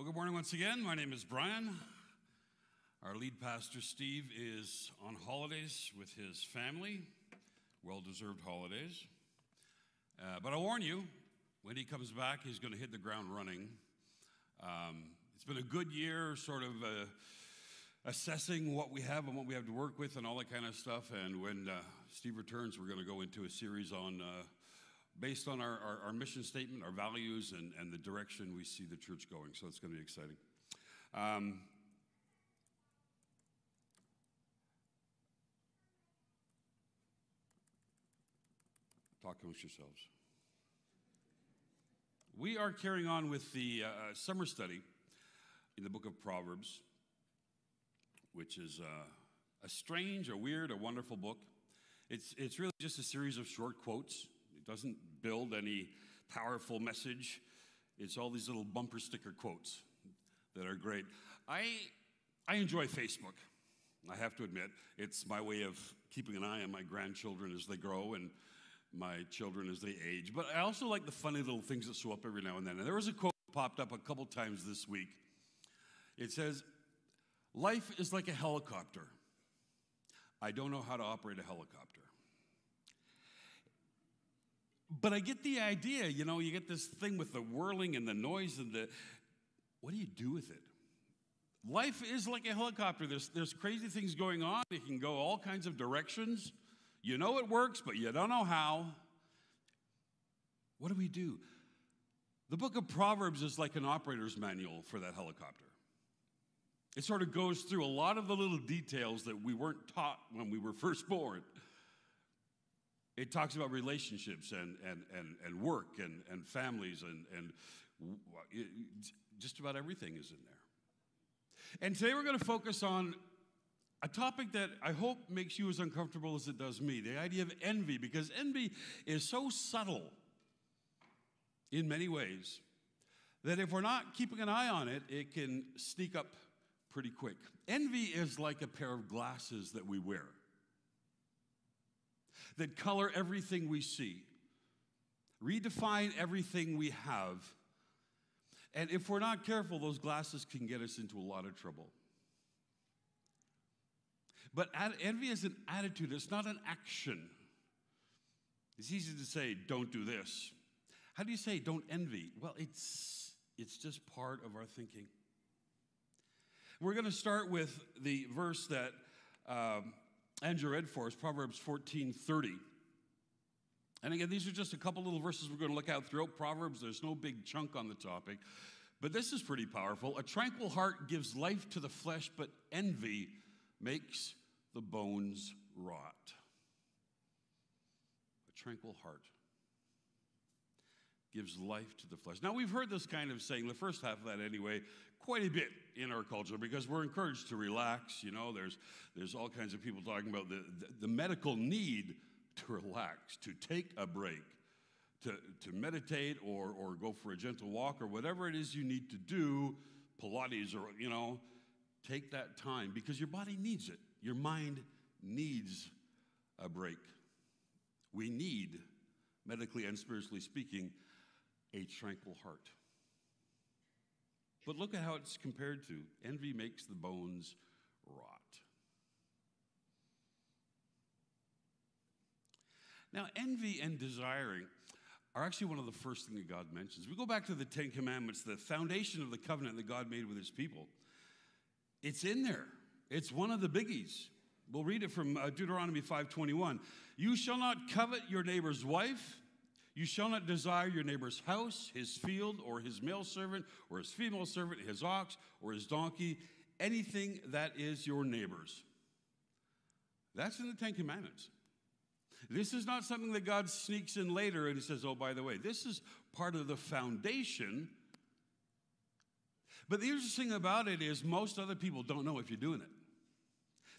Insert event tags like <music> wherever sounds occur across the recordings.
Well, good morning once again. My name is Brian. Our lead pastor, Steve, is on holidays with his family, well deserved holidays. Uh, but I warn you, when he comes back, he's going to hit the ground running. Um, it's been a good year, sort of uh, assessing what we have and what we have to work with and all that kind of stuff. And when uh, Steve returns, we're going to go into a series on uh, based on our, our, our, mission statement, our values, and, and the direction we see the church going. So it's going to be exciting. Um, talk amongst yourselves. We are carrying on with the uh, summer study in the book of Proverbs, which is uh, a strange, a weird, a wonderful book. It's, it's really just a series of short quotes it doesn't build any powerful message. It's all these little bumper sticker quotes that are great. I, I enjoy Facebook. I have to admit, it's my way of keeping an eye on my grandchildren as they grow and my children as they age. But I also like the funny little things that show up every now and then. And there was a quote popped up a couple times this week. It says, Life is like a helicopter. I don't know how to operate a helicopter. But I get the idea, you know, you get this thing with the whirling and the noise and the. What do you do with it? Life is like a helicopter. There's, there's crazy things going on. It can go all kinds of directions. You know it works, but you don't know how. What do we do? The book of Proverbs is like an operator's manual for that helicopter. It sort of goes through a lot of the little details that we weren't taught when we were <laughs> first born. It talks about relationships and, and, and, and work and, and families and, and just about everything is in there. And today we're going to focus on a topic that I hope makes you as uncomfortable as it does me the idea of envy, because envy is so subtle in many ways that if we're not keeping an eye on it, it can sneak up pretty quick. Envy is like a pair of glasses that we wear that color everything we see, redefine everything we have. And if we're not careful, those glasses can get us into a lot of trouble. But envy is an attitude, it's not an action. It's easy to say, don't do this. How do you say, don't envy? Well, it's, it's just part of our thinking. We're going to start with the verse that um, Andrew read for us, Proverbs 14 30. And again, these are just a couple little verses we're going to look at throughout Proverbs. There's no big chunk on the topic, but this is pretty powerful. A tranquil heart gives life to the flesh, but envy makes the bones rot. A tranquil heart gives life to the flesh. Now, we've heard this kind of saying, the first half of that anyway, quite a bit in our culture because we're encouraged to relax. You know, there's, there's all kinds of people talking about the, the, the medical need to relax, to take a break, to, to meditate or, or go for a gentle walk or whatever it is you need to do, Pilates or, you know, take that time because your body needs it. Your mind needs a break. We need, medically and spiritually speaking, a tranquil heart. But look at how it's compared to envy makes the bones rot. Now, envy and desiring are actually one of the first things that God mentions. We go back to the Ten Commandments, the foundation of the covenant that God made with his people. It's in there. It's one of the biggies. We'll read it from uh, Deuteronomy 5:21. You shall not covet your neighbor's wife, you shall not desire your neighbor's house, his field, or his male servant, or his female servant, his ox, or his donkey, anything that is your neighbor's. That's in the Ten Commandments. This is not something that God sneaks in later and he says, oh, by the way, this is part of the foundation. But the interesting thing about it is, most other people don't know if you're doing it.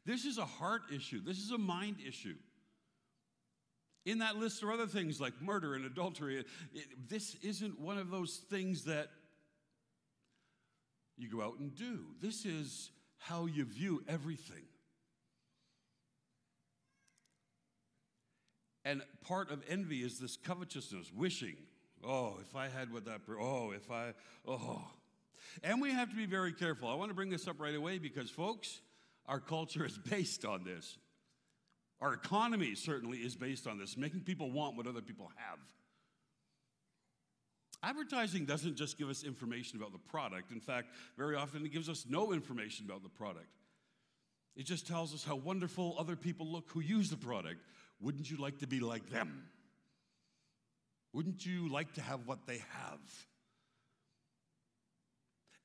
This is a heart issue, this is a mind issue. In that list are other things like murder and adultery. It, this isn't one of those things that you go out and do. This is how you view everything. And part of envy is this covetousness, wishing, oh, if I had what that, oh, if I, oh. And we have to be very careful. I want to bring this up right away because, folks, our culture is <laughs> based on this. Our economy certainly is based on this, making people want what other people have. Advertising doesn't just give us information about the product. In fact, very often it gives us no information about the product. It just tells us how wonderful other people look who use the product. Wouldn't you like to be like them? Wouldn't you like to have what they have?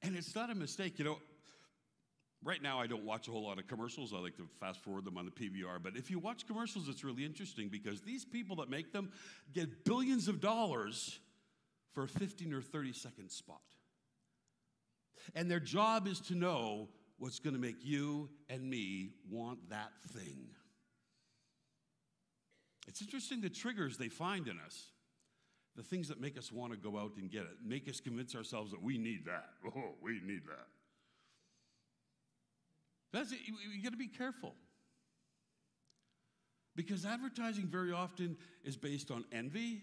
And it's not a mistake. You know, right now I don't watch a whole lot of commercials. I like to fast forward them on the PVR. But if you watch commercials, it's really interesting because these people that make them get billions of dollars for a 15 or 30 second spot. And their job is to know what's going to make you and me want that thing. It's interesting the triggers they find in us, the things that make us want to go out and get it, make us convince ourselves that we need that. <laughs> Oh, we need that. That's it. You, you got to be careful. Because advertising very often is based on envy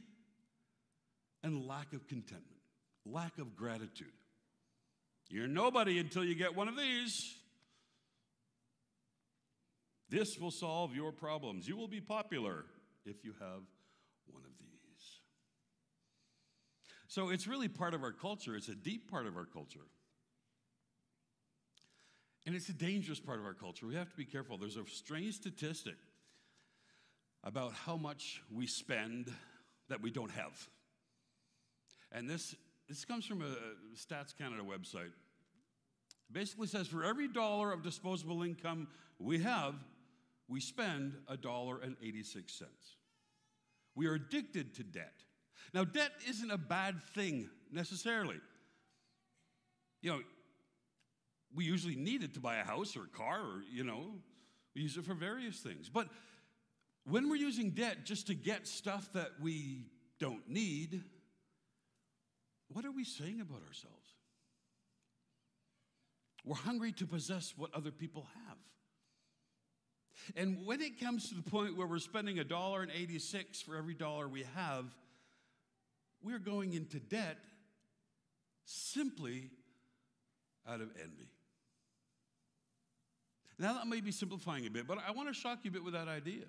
and lack of contentment, lack of gratitude. You're nobody until you get one of these. This will solve your problems. You will be popular if you have one of these. So it's really part of our culture, it's a deep part of our culture. And it's a dangerous part of our culture. We have to be careful. There's a strange statistic about how much we spend that we don't have. And this, this comes from a Stats Canada website. Basically says for every dollar of disposable income we have, we spend a dollar and 86 cents. We are addicted to debt. Now, debt isn't a bad thing necessarily. You know, we usually need it to buy a house or a car or, you know, we use it for various things. But when we're using debt just to get stuff that we don't need, what are we saying about ourselves? We're hungry to possess what other people have. And when it comes to the point where we're spending a dollar and 86 for every dollar we have, we're going into debt simply out of envy. Now, that may be simplifying a bit, but I want to shock you a bit with that idea.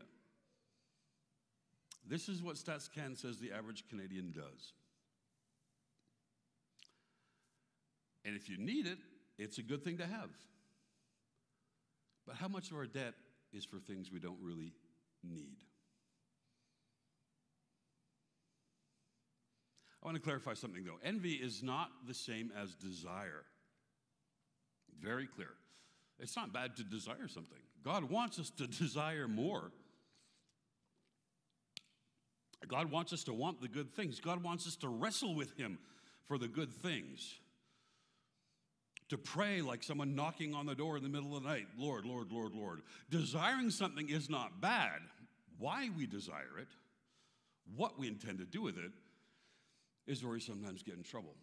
This is what StatsCan says the average Canadian does. And if you need it, it's a good thing to have. But how much of our debt is for things we don't really need? I want to clarify something though. Envy is not the same as desire. Very clear. It's not bad to desire something. God wants us to <laughs> desire more. God wants us to want the good things. God wants us to wrestle with Him for the good things to pray like someone knocking on the door in the middle of the night Lord, Lord, Lord, Lord. Desiring something is not bad. Why we desire it, what we intend to do with it, is where we sometimes get in trouble.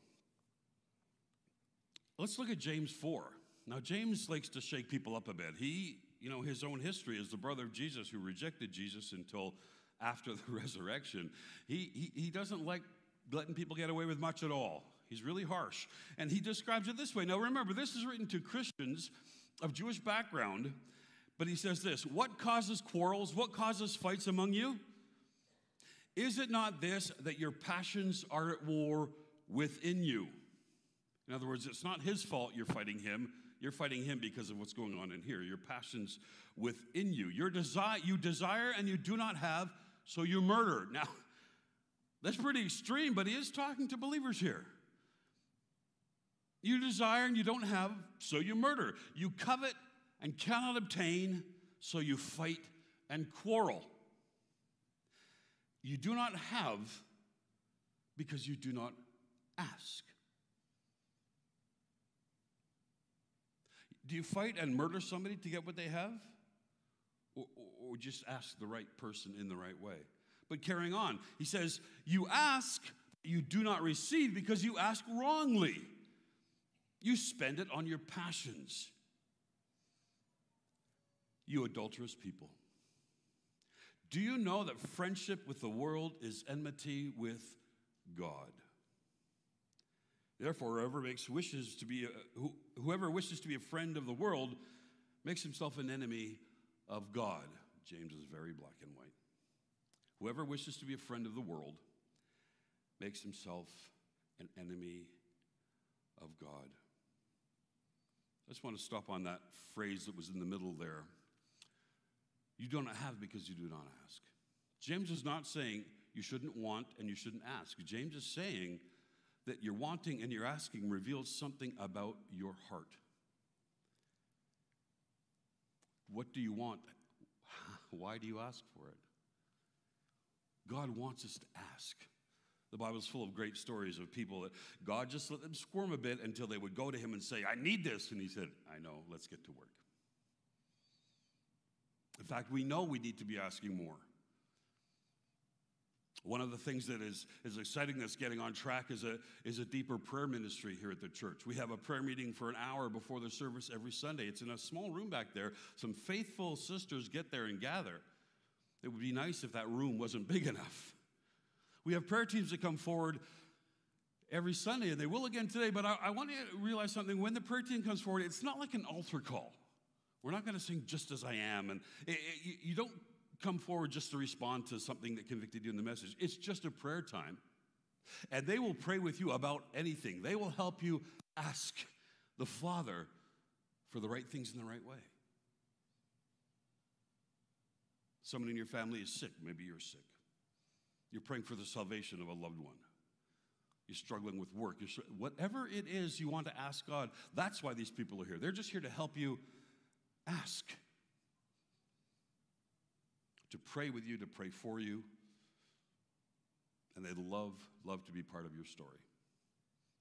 Let's look at James 4. Now, James likes to shake people up a bit. He, you know, his own history is the brother of Jesus who rejected Jesus until after <laughs> the resurrection. He, he, he doesn't like letting people get away with much at all. He's really harsh. And he describes it this way. Now, remember, this is written to Christians of Jewish background, but he says this What causes quarrels? What causes fights among you? Is it not this that your passions are at war within you? In other words, it's not his fault you're fighting him. You're fighting him because of what's going on in here. Your passions within you. Your desire, you desire and you do not have, so you murder. <laughs> Now, that's pretty extreme, but he is talking to believers here. You desire and you don't have, so you murder. You covet and cannot obtain, so you fight and quarrel. You do not have because you do not ask. Do you fight and murder somebody to get what they have? Or, or, just ask the right person in the right way? But carrying on, he says, You ask, you do not receive because you ask wrongly you spend it on your passions. You adulterous people. Do you know that friendship with the world is enmity with God? Therefore, whoever makes wishes to be a, who, whoever wishes to be a friend of the world makes himself an enemy of God. James is very black and white. Whoever wishes to be a friend of the world makes himself an enemy of God. I just want to stop on that phrase that was in the middle there. You do not have because you do not ask. James is not saying you shouldn't want and you shouldn't ask. James is saying that you're wanting and you're asking reveals something about your heart. What do you want? <laughs> Why do you ask for it? God wants us to ask. The Bible's full of great stories of people that God just let them squirm a bit until they would go to Him and say, I need this. And He said, I know, let's get to work. In fact, we know we need to be asking more. One of the things that is, is exciting that's getting on track is a, is a deeper prayer ministry here at the church. We have a prayer meeting for an hour before the service every Sunday. It's in a small room back there. Some faithful sisters get there and gather. It would be nice if that room wasn't big enough. We have prayer teams that come forward every Sunday, and they will again today. But I, I want you to realize something. When the prayer team comes forward, it's not like an altar call. We're not going to sing just as I am. And it, it, you don't come forward just to respond to something that convicted you in the message. It's just a prayer time. And they will pray with you about anything. They will help you ask the Father for the right things in the right way. Someone in your family is sick. Maybe you're sick. You're praying for the salvation of a loved one. You're struggling with work. You're, whatever it is you want to ask God, that's why these people are here. They're just here to help you ask to pray with you, to pray for you. And they'd love, love to be part of your story.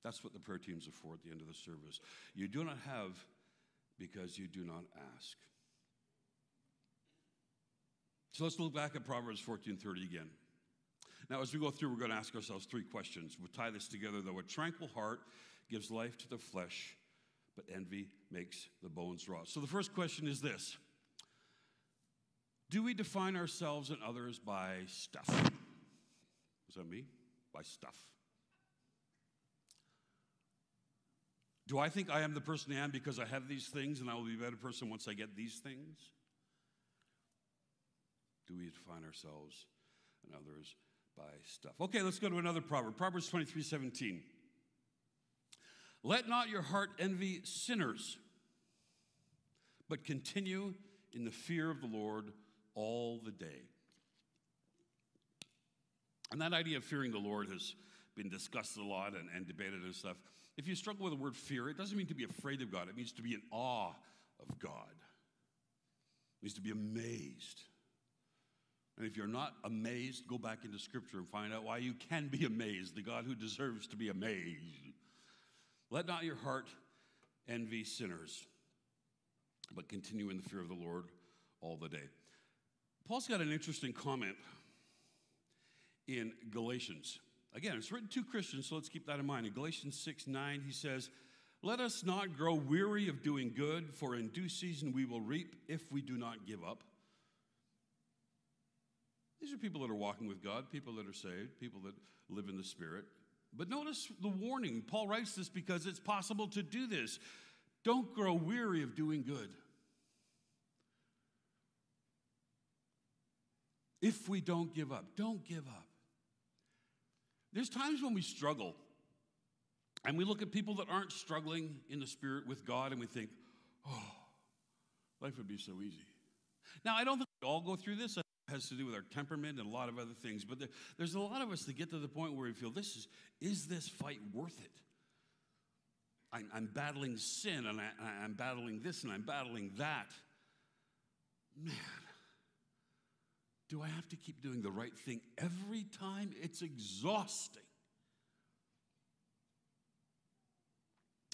That's what the prayer teams are for at the end of the service. You do not have because you do not ask. So let's look back at Proverbs 14:30 again. Now, as we go through, we're going to ask ourselves three questions. We'll tie this together, though. A tranquil heart gives life to the flesh, but envy makes the bones rot. So the first question is this do we define ourselves and others by stuff? Was that me? By stuff. Do I think I am the person I am because I have these things and I will be a better person once I get these things? Do we define ourselves and others by stuff? Okay, let's go to another proverb. Proverbs 23 17. Let not your heart envy sinners, but continue in the fear of the Lord all the day. And that idea of fearing the Lord has been discussed a lot and, and debated and stuff. If you struggle with the word fear, it doesn't mean to be afraid of God, it means to be in awe of God. It means to be amazed. And if you're not amazed, go back into Scripture and find out why you can be amazed, the God who deserves to be amazed. Let not your heart envy sinners, but continue in the fear of the Lord all the day. Paul's got an interesting comment in Galatians. Again, it's written to Christians, so let's keep that in mind. In Galatians 6 9, he says, Let us not grow weary of doing good, for in due season we will reap if we do not give up. These are people that are walking with God, people that are saved, people that live in the Spirit. But notice the warning. Paul writes this because it's possible to do this. Don't grow weary of doing good. If we don't give up. Don't give up. There's times when we struggle and we look at people that aren't struggling in the spirit with God and we think, oh, life would be so easy. Now, I don't think we all go through this. It has to do with our temperament and a lot of other things. But there, there's a lot of us that get to the point where we feel, this is, is this fight worth it? I'm, I'm battling sin and I, I'm battling this and I'm battling that. Man, do I have to keep doing the right thing every time? It's exhausting.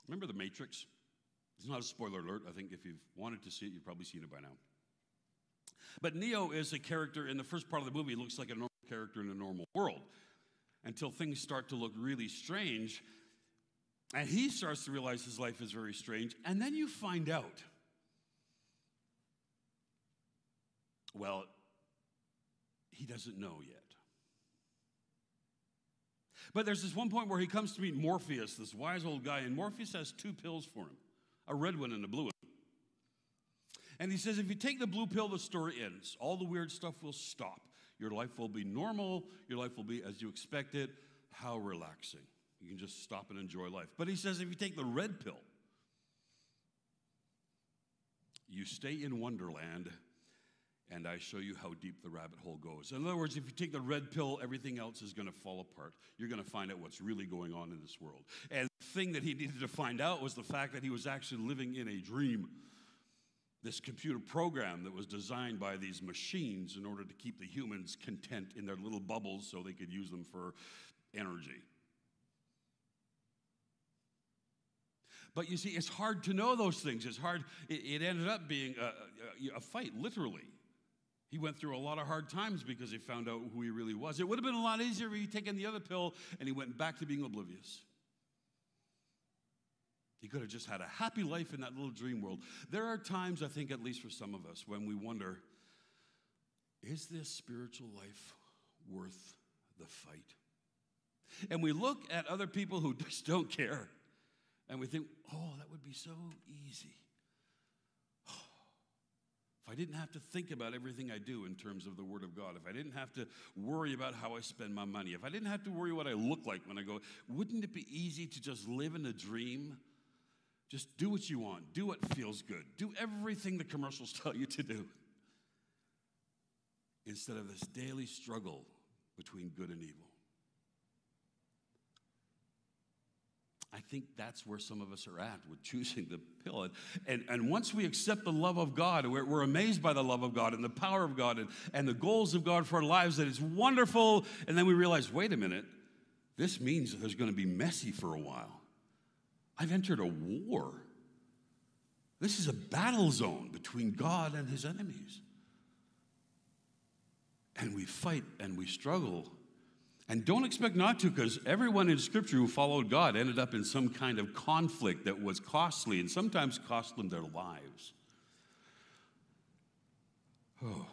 Remember The Matrix? It's not a spoiler alert. I think if you've wanted to see it, you've probably seen it by now. But Neo is a character in the first part of the movie, he looks like a normal character in a normal world until things start to look really strange. And he starts to realize his life is very strange. And then you find out well, he doesn't know yet. But there's this one point where he comes to meet Morpheus, this wise old guy, and Morpheus has two pills for him a red one and a blue one. And he says, if you take the blue pill, the story ends. All the weird stuff will stop. Your life will be normal. Your life will be as you expect it. How relaxing. You can just stop and enjoy life. But he says, if you take the red pill, you stay in Wonderland and I show you how deep the rabbit hole goes. In other words, if you take the red pill, everything else is going to fall apart. You're going to find out what's really going on in this world. And the thing that he needed to find out was the fact that he was actually living in a dream. This computer program that was designed by these machines in order to keep the humans content in their little bubbles so they could use them for energy. But you see, it's hard to know those things. It's hard. It, it ended up being a, a, a fight, literally. He went through a lot of hard times because he found out who he really was. It would have been a lot easier if he'd taken the other pill and he went back to being oblivious. He could have just had a happy life in that little dream world. There are times, I think, at least for some of us, when we wonder is this spiritual life worth the fight? And we look at other people who <laughs> just don't care and we think, oh, that would be so easy. If I didn't have to think about everything I do in terms of the Word of God, if I didn't have to worry about how I spend my money, if I didn't have to worry what I look like when I go, wouldn't it be easy to just live in a dream? Just do what you want, do what feels good, do everything the commercials <laughs> tell you to do. Instead of this daily struggle between good and evil. I think that's where some of us are at with choosing the pill. And, and, and once we accept the love of God, we're, we're, amazed by the love of God and the power of God and, and the goals of God for our lives, that it's wonderful. And then we realize wait a minute, this means that there's going to be messy for a while. I've entered a war. This is a battle zone between God and his enemies. And we fight and we struggle and don't expect not to, because everyone in Scripture who followed God ended up in some kind of conflict that was costly and sometimes cost them their lives. Oh.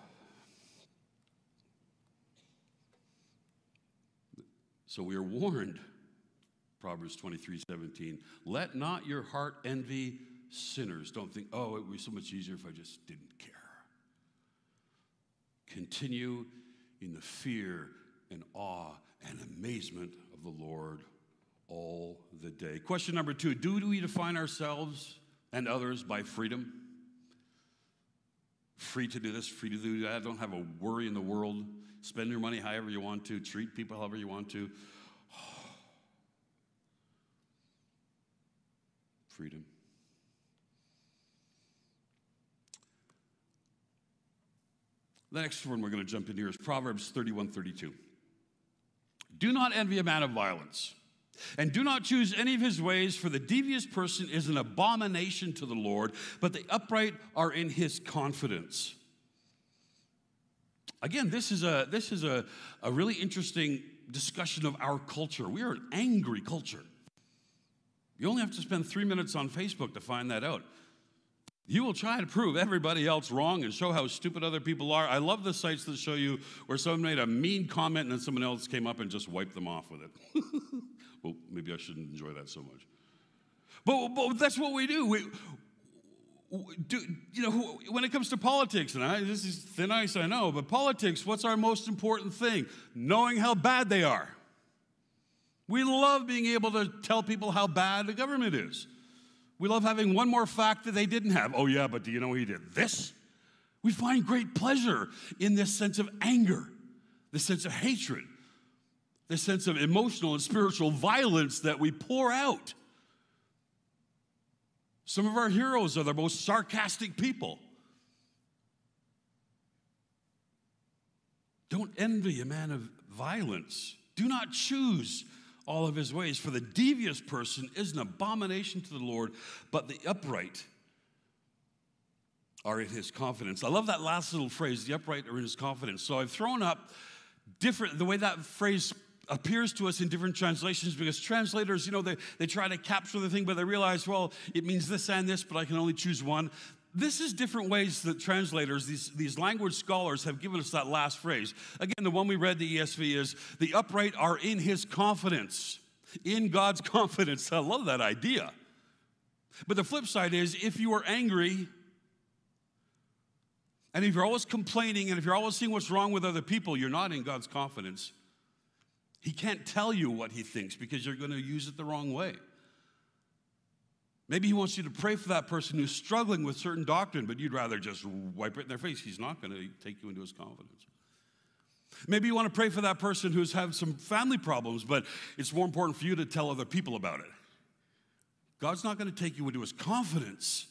So we are warned, Proverbs 23 17. Let not your heart envy sinners. Don't think, oh, it would be so much easier if I just didn't care. Continue in the fear and awe and amazement of the Lord all the day. Question number two Do we define ourselves and others by freedom? Free to do this, free to do that. Don't have a worry in the world. Spend your money however you want to, treat people however you want to. <sighs> Freedom. The next one we're going to jump in here is Proverbs 31 32. Do not envy a man of violence. And do not choose any of his ways, for the devious person is an abomination to the Lord, but the upright are in his confidence. Again, this is a, this is a, a really interesting discussion of our culture. We are an angry culture. You only have to spend three minutes on Facebook to find that out. You will try to prove everybody else wrong and show how stupid other people are. I love the sites that show you where someone made a mean comment and then someone else came up and just wiped them off with it. <laughs> well, maybe I shouldn't enjoy that so much. But, but that's what we do. We, do, you know, when it comes to politics, and I, this is thin ice, I know, but politics, what's our most important thing? Knowing how bad they are. We love being able to tell people how bad the government is. We love having one more fact that they didn't have. Oh, yeah, but do you know he did this? We find great pleasure in this sense of anger, this sense of hatred, this sense of emotional and spiritual violence that we pour out. Some of our heroes are the most sarcastic people. Don't envy a man of violence. Do not choose all of his ways. For the devious person is an abomination to the Lord, but the upright are in his confidence. I love that last little phrase, the upright are in his confidence. So I've thrown up different, the way that phrase appears to us in different translations because translators, you know, they, they try to capture the thing, but they realize, well, it means this and this, but I can only choose one. This is different ways that translators, these, these language scholars, have given us that last phrase. Again, the one we read, the ESV, is the upright are in his confidence. In God's <laughs> confidence. I love that idea. But the flip side is if you are angry, and if you're always complaining, and if you're always seeing what's wrong with other people, you're not in God's confidence. He can't tell you what he thinks because you're going to use it the wrong way. Maybe he wants you to pray for that person who's struggling with certain doctrine, but you'd rather just wipe it in their face. He's not going to take you into his confidence. Maybe you want to pray for that person who's had some family problems, but it's more important for you to tell other people about it. God's not going to take you into his confidence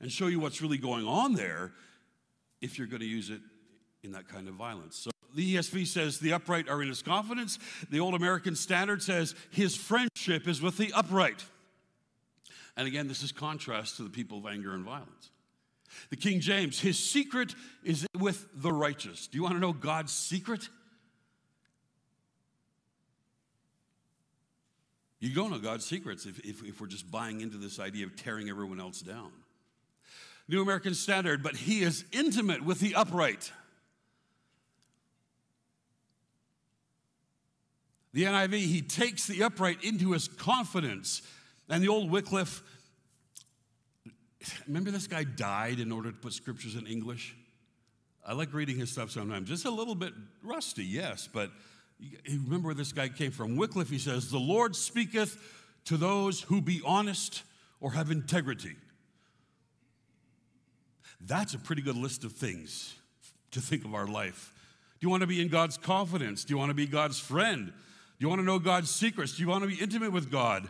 and show you what's really going on there if you're going to use it in that kind of violence. So the ESV says the upright are in his confidence. The Old American Standard says his friendship is with the upright. And again, this is contrast to the people of anger and violence. The King James, his secret is with the righteous. Do you want to know God's secret? You don't know God's secrets if, if, if, we're just buying into this idea of tearing everyone else down. New American Standard, but he is intimate with the upright. The NIV, he takes the upright into his confidence. And the old Wycliffe, remember this guy died in order to put scriptures in English? I like reading his stuff sometimes. Just a little bit rusty, yes, but remember where this guy came from. Wycliffe, he says, The Lord speaketh to those who be honest or have integrity. That's a pretty good list of things to think of our life. Do you want to be in God's confidence? Do you want to be God's friend? Do you want to know God's secrets? Do you want to be intimate with God?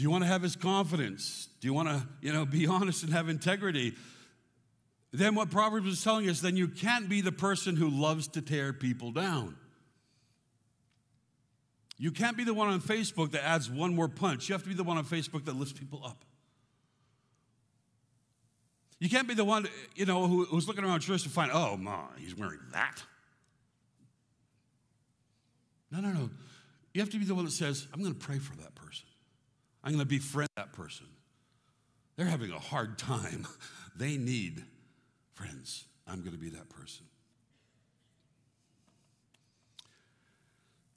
Do you want to have his confidence? Do you want to, you know, be <laughs> honest and have integrity? Then what Proverbs is telling us, then you can't be the person who loves to tear people down. You can't be the one on Facebook that adds one more punch. You have to be the one on Facebook that lifts people up. You can't be the one, you know, who, who's looking around church to find, oh, ma, he's wearing that. No, no, no. You have to be the one that says, I'm going to pray for that person. I'm going to befriend that person. They're having a hard time. <laughs> They need friends. I'm going to be that person.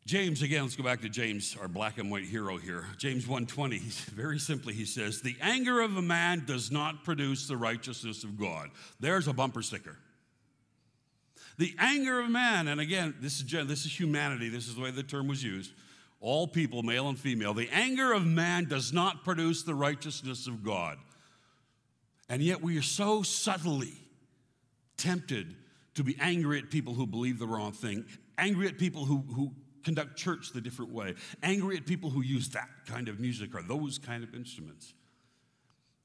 James, again, let's go back to James, our black and white hero here. James 1:20, very simply, he says, The anger of a man does not produce the righteousness of God. There's a bumper sticker. The anger of man, and again, this is, this is humanity, this is the way the term was used. All people, male and female, the anger of man does not produce the righteousness of God. And yet we are so subtly tempted to be angry at people who believe the wrong thing, angry at people who, who conduct church the different way, angry at people who use that kind of music or those kind of instruments.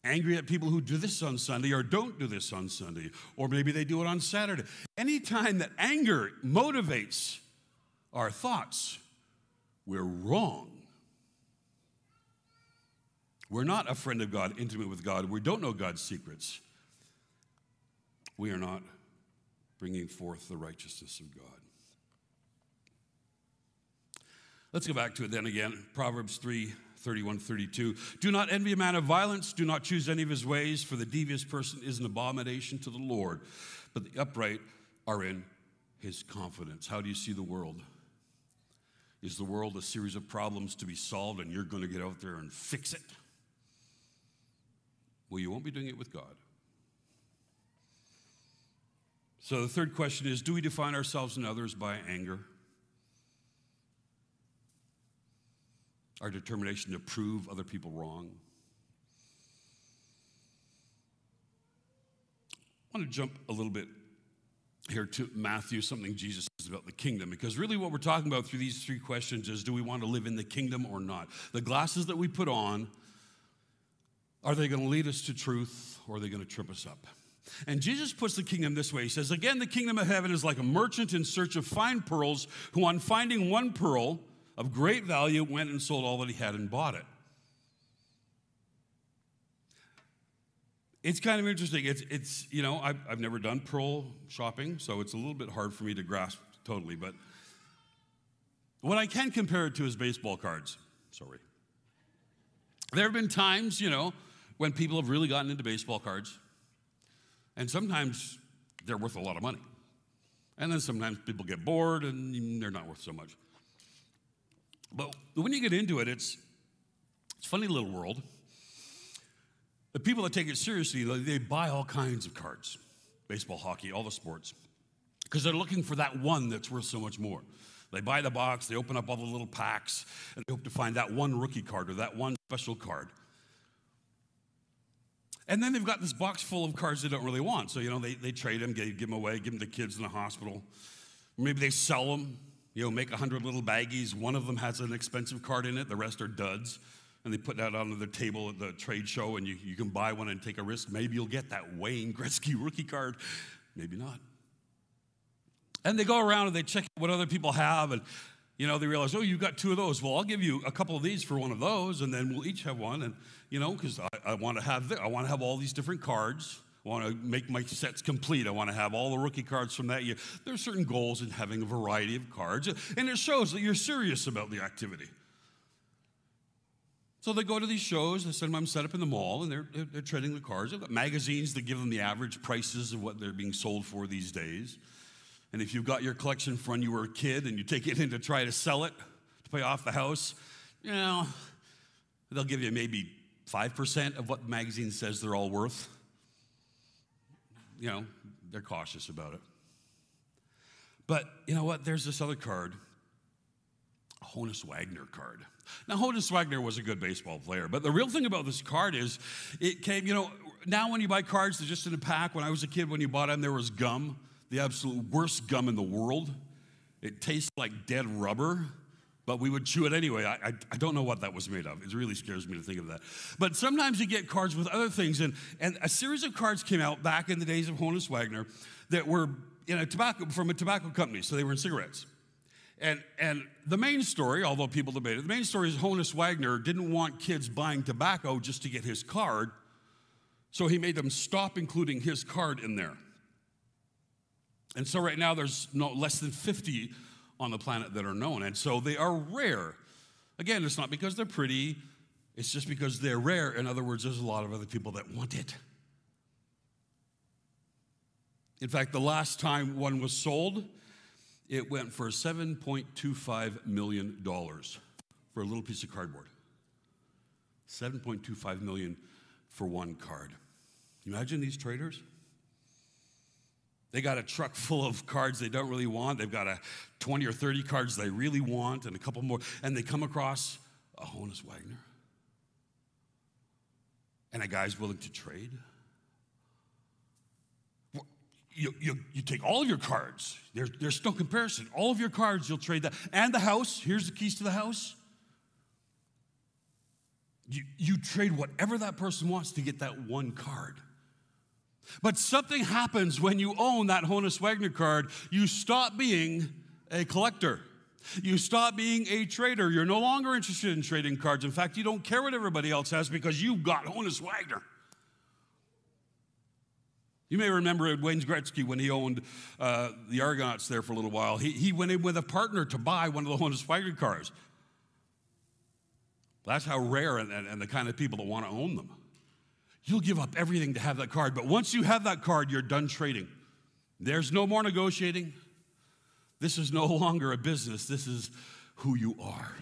Angry at people who do this on Sunday or don't do this on Sunday, or maybe they do it on Saturday. Anytime that anger motivates our thoughts, we're wrong. We're not a friend of God, intimate with God. We don't know God's secrets. We are not bringing forth the righteousness of God. Let's go back to it then again. Proverbs 3 31, 32. Do not envy a man of violence. Do not choose any of his ways, for the devious person is an abomination to the Lord. But the upright are in his confidence. How do you see the world? Is the world a series of problems to be solved and you're going to get out there and fix it? Well, you won't be doing it with God. So the third question is Do we define ourselves and others by anger? our determination to prove other people wrong. I want to jump a little bit here to Matthew, something Jesus says about the kingdom, because really what we're talking about through these three questions is do we want to live in the kingdom or not? The glasses that we put on, are they going to lead us to truth or are they going to trip us up? And Jesus puts the kingdom this way He says, Again, the kingdom of heaven is like a merchant in search of fine pearls, who, on finding one pearl, of great value, went and sold all that he had and bought it. It's kind of interesting. It's, it's you know, I've, I've never done pearl shopping, so it's a little bit hard for me to grasp totally. But what I can compare it to is baseball cards. Sorry. There have been times, you know, when people have really gotten into baseball cards. And sometimes they're worth a lot of money. And then sometimes people get bored and they're not worth so much. But when you get into it, it's it's a funny little world. The people that take it seriously, they buy all kinds of cards baseball, hockey, all the sports because they're looking for that one that's worth so much more. They buy the box, they open up all the little packs, and they hope to find that one rookie card or that one special card. And then they've got this box full of cards they don't really want. So, you know, they, they trade them, give, give them away, give them to kids in the hospital. Maybe they sell them, you know, make a hundred little baggies. One of them has an expensive card in it, the rest are duds. And they put that on the table at the trade show, and you, you can buy one and take a risk. Maybe you'll get that Wayne Gretzky <laughs> rookie card, maybe not. And they go around and they check what other people have, and you know, they realize, oh, you've got two of those. Well, I'll give you a couple of these for one of those, and then we'll each have one. And you know, because I, I want to have I want to have all these different cards. I want to make my sets complete. I want to have all the rookie cards from that year. There are certain goals in having a variety of cards, and it shows that you're serious about the activity. So they go to these shows, send them set up in the mall, and they're, they're, they're trading the cards. They've got magazines that give them the average prices of what they're being sold for these days. And if you've got your collection from you were a kid and you take it in to try to sell it to pay off the house, you know, they'll give you maybe 5% of what the magazine says they're all worth. You know, they're cautious about it. But you know what? There's this other card, a Honus Wagner card. Now, Honus Wagner was a good baseball player, but the real thing about this card is it came, you know, now when you buy cards, they're just in a pack. When I was a kid, when you bought them, there was gum the absolute worst gum in the world. It tastes like dead rubber, but we would chew it anyway. I, I, I, don't know what that was made of. It really scares me to think of that. But sometimes you get cards with other things, and, and a series of cards came out back in the days of Honus Wagner that were in a tobacco, from a tobacco company, so they were in cigarettes. And, and the main story, although people debated, the main story is Honus Wagner didn't want kids buying tobacco just to get his card, so he made them stop including his card in there. And so right now there's no less than 50 on the planet that are known. And so they are rare. Again, it's not because they're pretty, it's just because they're rare. In other words, there's a lot of other people that want it. In fact, the last time one was sold, it went for $7.25 million for a little piece of cardboard. 7.25 million for one card. Imagine these traders. They got a truck full of cards they don't really want. They've got a 20 or 30 cards they really want and a couple more. And they come across a Honus Wagner. And a guy's willing to trade. You, you, you take all your cards. There, there's no comparison. All of your cards, you'll trade that. And the house. Here's the keys to the house. You, you trade whatever that person wants to get that one card. But something happens when you own that Honus Wagner card. You stop being a collector. You stop being a trader. You're no longer interested in trading cards. In fact, you don't care what everybody else has because you've got Honus Wagner. You may remember Wayne Gretzky when he owned uh, the Argonauts there for a little while. He, he went in with a partner to buy one of the Honus Wagner cars. That's how rare and, and, and the kind of people that want to own them. You'll give up everything to have that card. But once you have that card, you're done trading. There's no more negotiating. This is no <laughs> longer a business, this is who you are.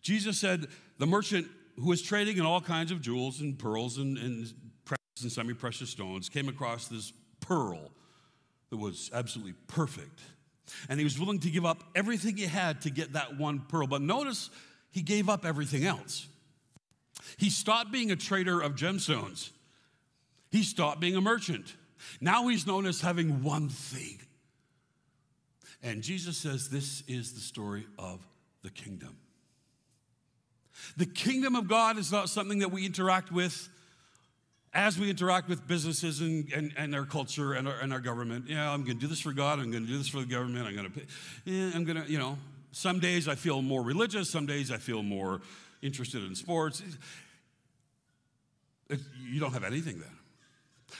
Jesus said the merchant who was trading in all kinds of jewels and pearls and, and precious and semi precious stones came across this pearl that was absolutely perfect. And he was willing to give up everything he had to get that one pearl. But notice he gave up everything else. He stopped being a trader of gemstones. He stopped being a merchant. Now he's known as having one thing. And Jesus says this is the story of the kingdom. The kingdom of God is not something that we interact with as we interact with businesses and, and, and our culture and our, and our government. Yeah, I'm going to do this for God. I'm going to do this for the government. I'm going to, yeah, I'm going to, you know, some days I feel more religious. Some days I feel more interested in sports. You don't have anything then.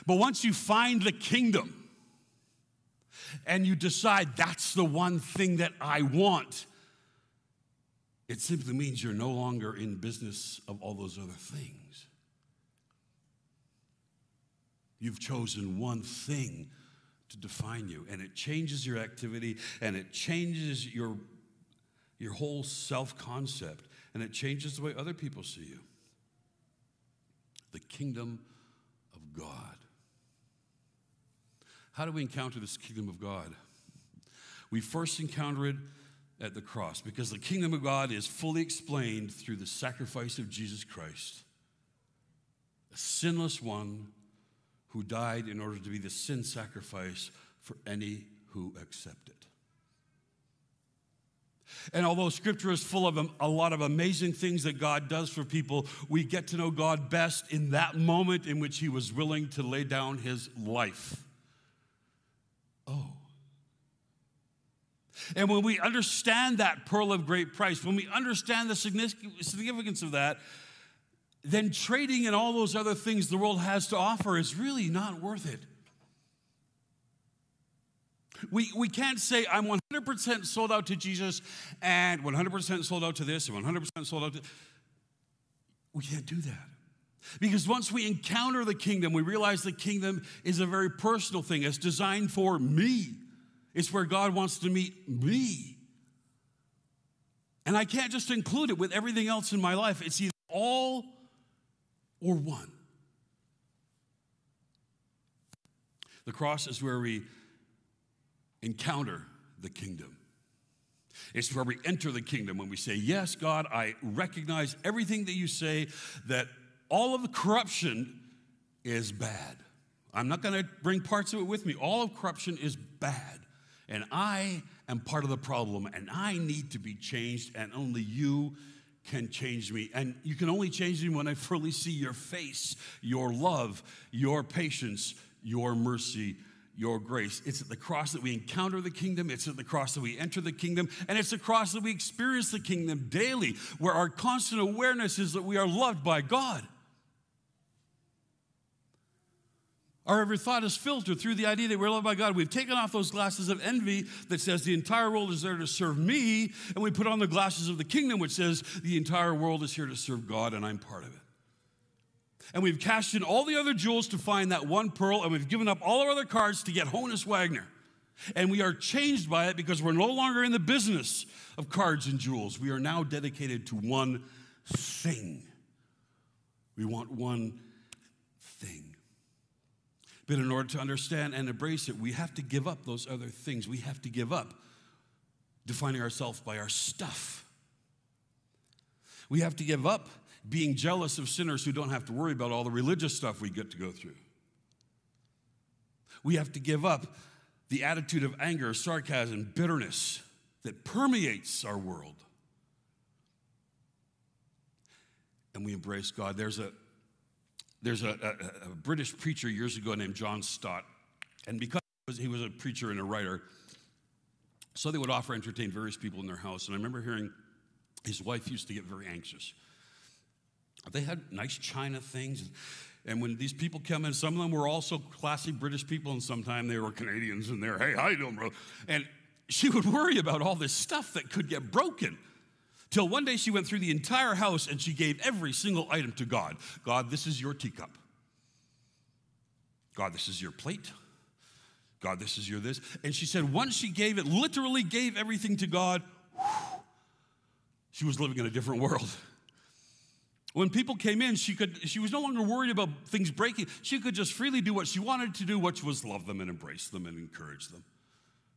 But once you find the kingdom and you decide that's the one thing that I want, It simply means you're no longer in business of all those other things. You've chosen one thing to define you, and it changes your activity and it changes your, your whole self concept and it changes the way other people see you. The kingdom of God. How do we encounter this kingdom of God? We first encounter it at the cross because the kingdom of God is fully explained through the sacrifice of Jesus Christ, a sinless one who died in order to be the sin sacrifice for any who accept it. And although scripture is full of a lot of amazing things that God does for people, we get to know God best in that moment in which he was willing to lay down his life. Oh. And when we understand that pearl of great price, when we understand the significance of that, then trading and all those other things the world has to offer is really not worth it. We, we can't say, I'm 100% sold out to Jesus and 100% sold out to this and 100% sold out to. We can't do that. Because once we encounter the kingdom, we realize the kingdom is a very personal thing. It's designed for me, it's where God wants to meet me. And I can't just include it with everything else in my life. It's either all or one. The cross is where we encounter the kingdom. It's where we enter the kingdom when we say, Yes, God, I recognize everything that you say, that all of the corruption is bad. I'm not going to bring parts of it with me. All of corruption is bad. And I am part of the problem, and I need to be changed, and only you can change me. And you can only change me when I fully see your face, your love, your patience, your mercy, your grace. It's at the cross that we encounter the kingdom, it's at the cross that we enter the kingdom, and it's the cross that we experience the kingdom daily, where our constant awareness is that we are loved by God. Our every thought is filtered through the idea that we're loved by God. We've taken off those glasses of envy that says the entire world is there to serve me, and we put on the glasses of the kingdom, which says the entire world is here to serve God, and I'm part of it. And we've cashed in all the other jewels to find that one pearl, and we've given up all our other cards to get Honus Wagner. And we are changed by it because we're no longer in the business of cards and jewels. We are now dedicated to one thing. We want one. But in order to understand and embrace it, we have to give up those other things. We have to give up defining ourselves by our stuff. We have to give up being jealous of sinners who don't have to worry about all the religious stuff we get to go through. We have to give up the attitude of anger, sarcasm, bitterness that permeates our world. And we embrace God. There's a there's a, a, a, British preacher years ago named John Stott, and because he was a preacher and a writer, so they would offer entertain various people in their house. And I remember hearing his wife used to get very anxious. They had nice china things. And when these people come in, some of them were also classy British people, and sometimes they were Canadians in there. Hey, how you doing, bro? And she would worry about all this stuff that could get broken. Till one day she went through the entire house and she gave every single item to God. God, this is your teacup. God, this is your plate. God, this is your this. And she said, once she gave it, literally gave everything to God, she was living in a different world. When people came in, she, could, she was no longer worried about things breaking. She could just freely do what she wanted to do, which was love them and embrace them and encourage them.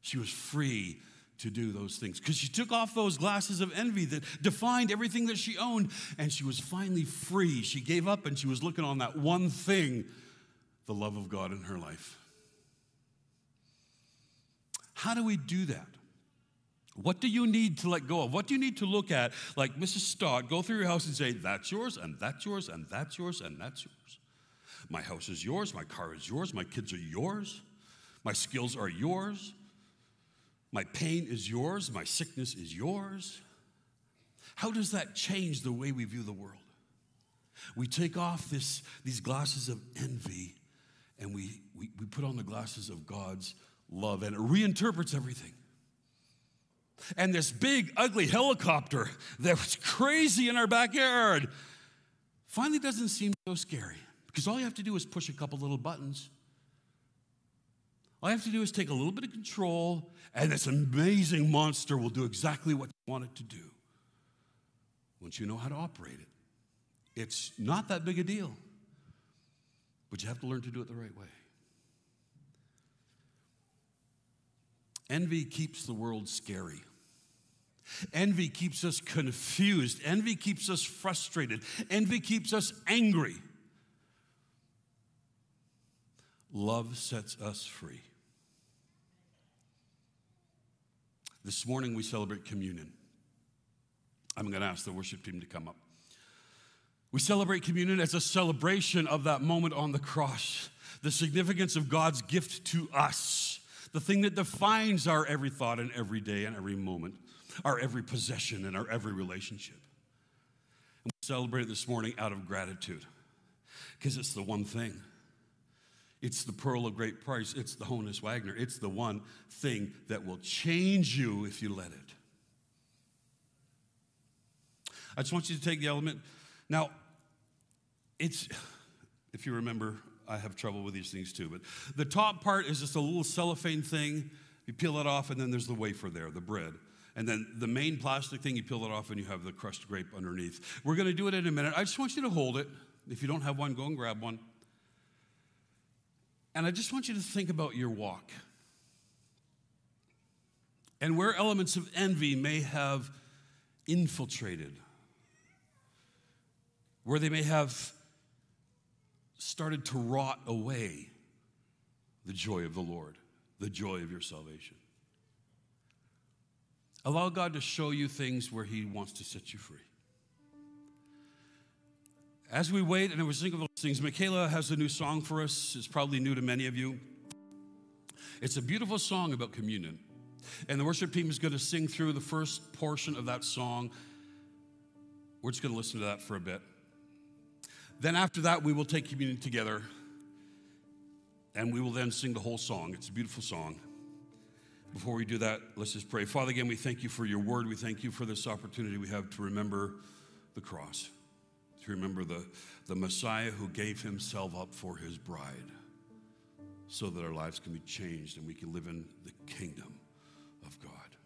She was free to do those things because she took off those glasses of envy that defined everything that she owned and she was finally free. She gave up and she was looking on that one thing the love of God in her life. How do we do that? What do you need to let go of? What do you need to look at? Like Mrs. Stott, go through your house and say, That's yours, and that's yours, and that's yours, and that's yours. My house is yours, my car is yours, my kids are yours, my skills are yours, my pain is yours, my sickness is yours. How does that change the way we view the world? We take off this, these glasses of envy and we, we, we put on the glasses of God's love, and it reinterprets everything. and this big, ugly helicopter that was crazy in our backyard finally doesn't seem so scary because all you have to do is push a couple little buttons. All you have to do is take a little bit of control, and this amazing monster will do exactly what you want it to do once you know how to operate it. It's not that big a deal, but you have to learn to do it the right way. Envy keeps the world scary. Envy keeps us confused. Envy keeps us frustrated. Envy keeps us angry. Love sets us free. This morning we celebrate communion. I'm going to ask the worship team to come up. We celebrate communion as a celebration of that moment on the cross, the significance of God's gift to us, the thing that defines our every thought and every day and every moment, our every possession and our every relationship. And we celebrate it this morning out of gratitude because it's the one thing. It's the pearl of great price. It's the Honus Wagner. It's the one thing that will change you if you let it. I just want you to take the element. Now, it's, if you remember, I have trouble with these things too, but the top part is just a little cellophane thing. You peel it off, and then there's the wafer there, the bread. And then the main plastic thing, you peel it off, and you have the crushed grape underneath. We're going to do it in a minute. I just want you to hold it. If you don't have one, go and grab one. And I just want you to think about your walk and where elements of envy may have infiltrated, where they may have started to rot away the joy of the Lord, the joy of your salvation. Allow God to show you things where He wants to set you free. As we wait and we think of those things, Michaela has a new song for us. It's probably new to many of you. It's a beautiful song about communion. And the worship team is going to sing through the first portion of that song. We're just going to listen to that for a bit. Then, after that, we will take communion together and we will then sing the whole song. It's a beautiful song. Before we do that, let's just pray. Father, again, we thank you for your word. We thank you for this opportunity we have to remember the cross to remember the, the Messiah who gave himself up for his bride so that our lives can be changed and we can live in the kingdom of God.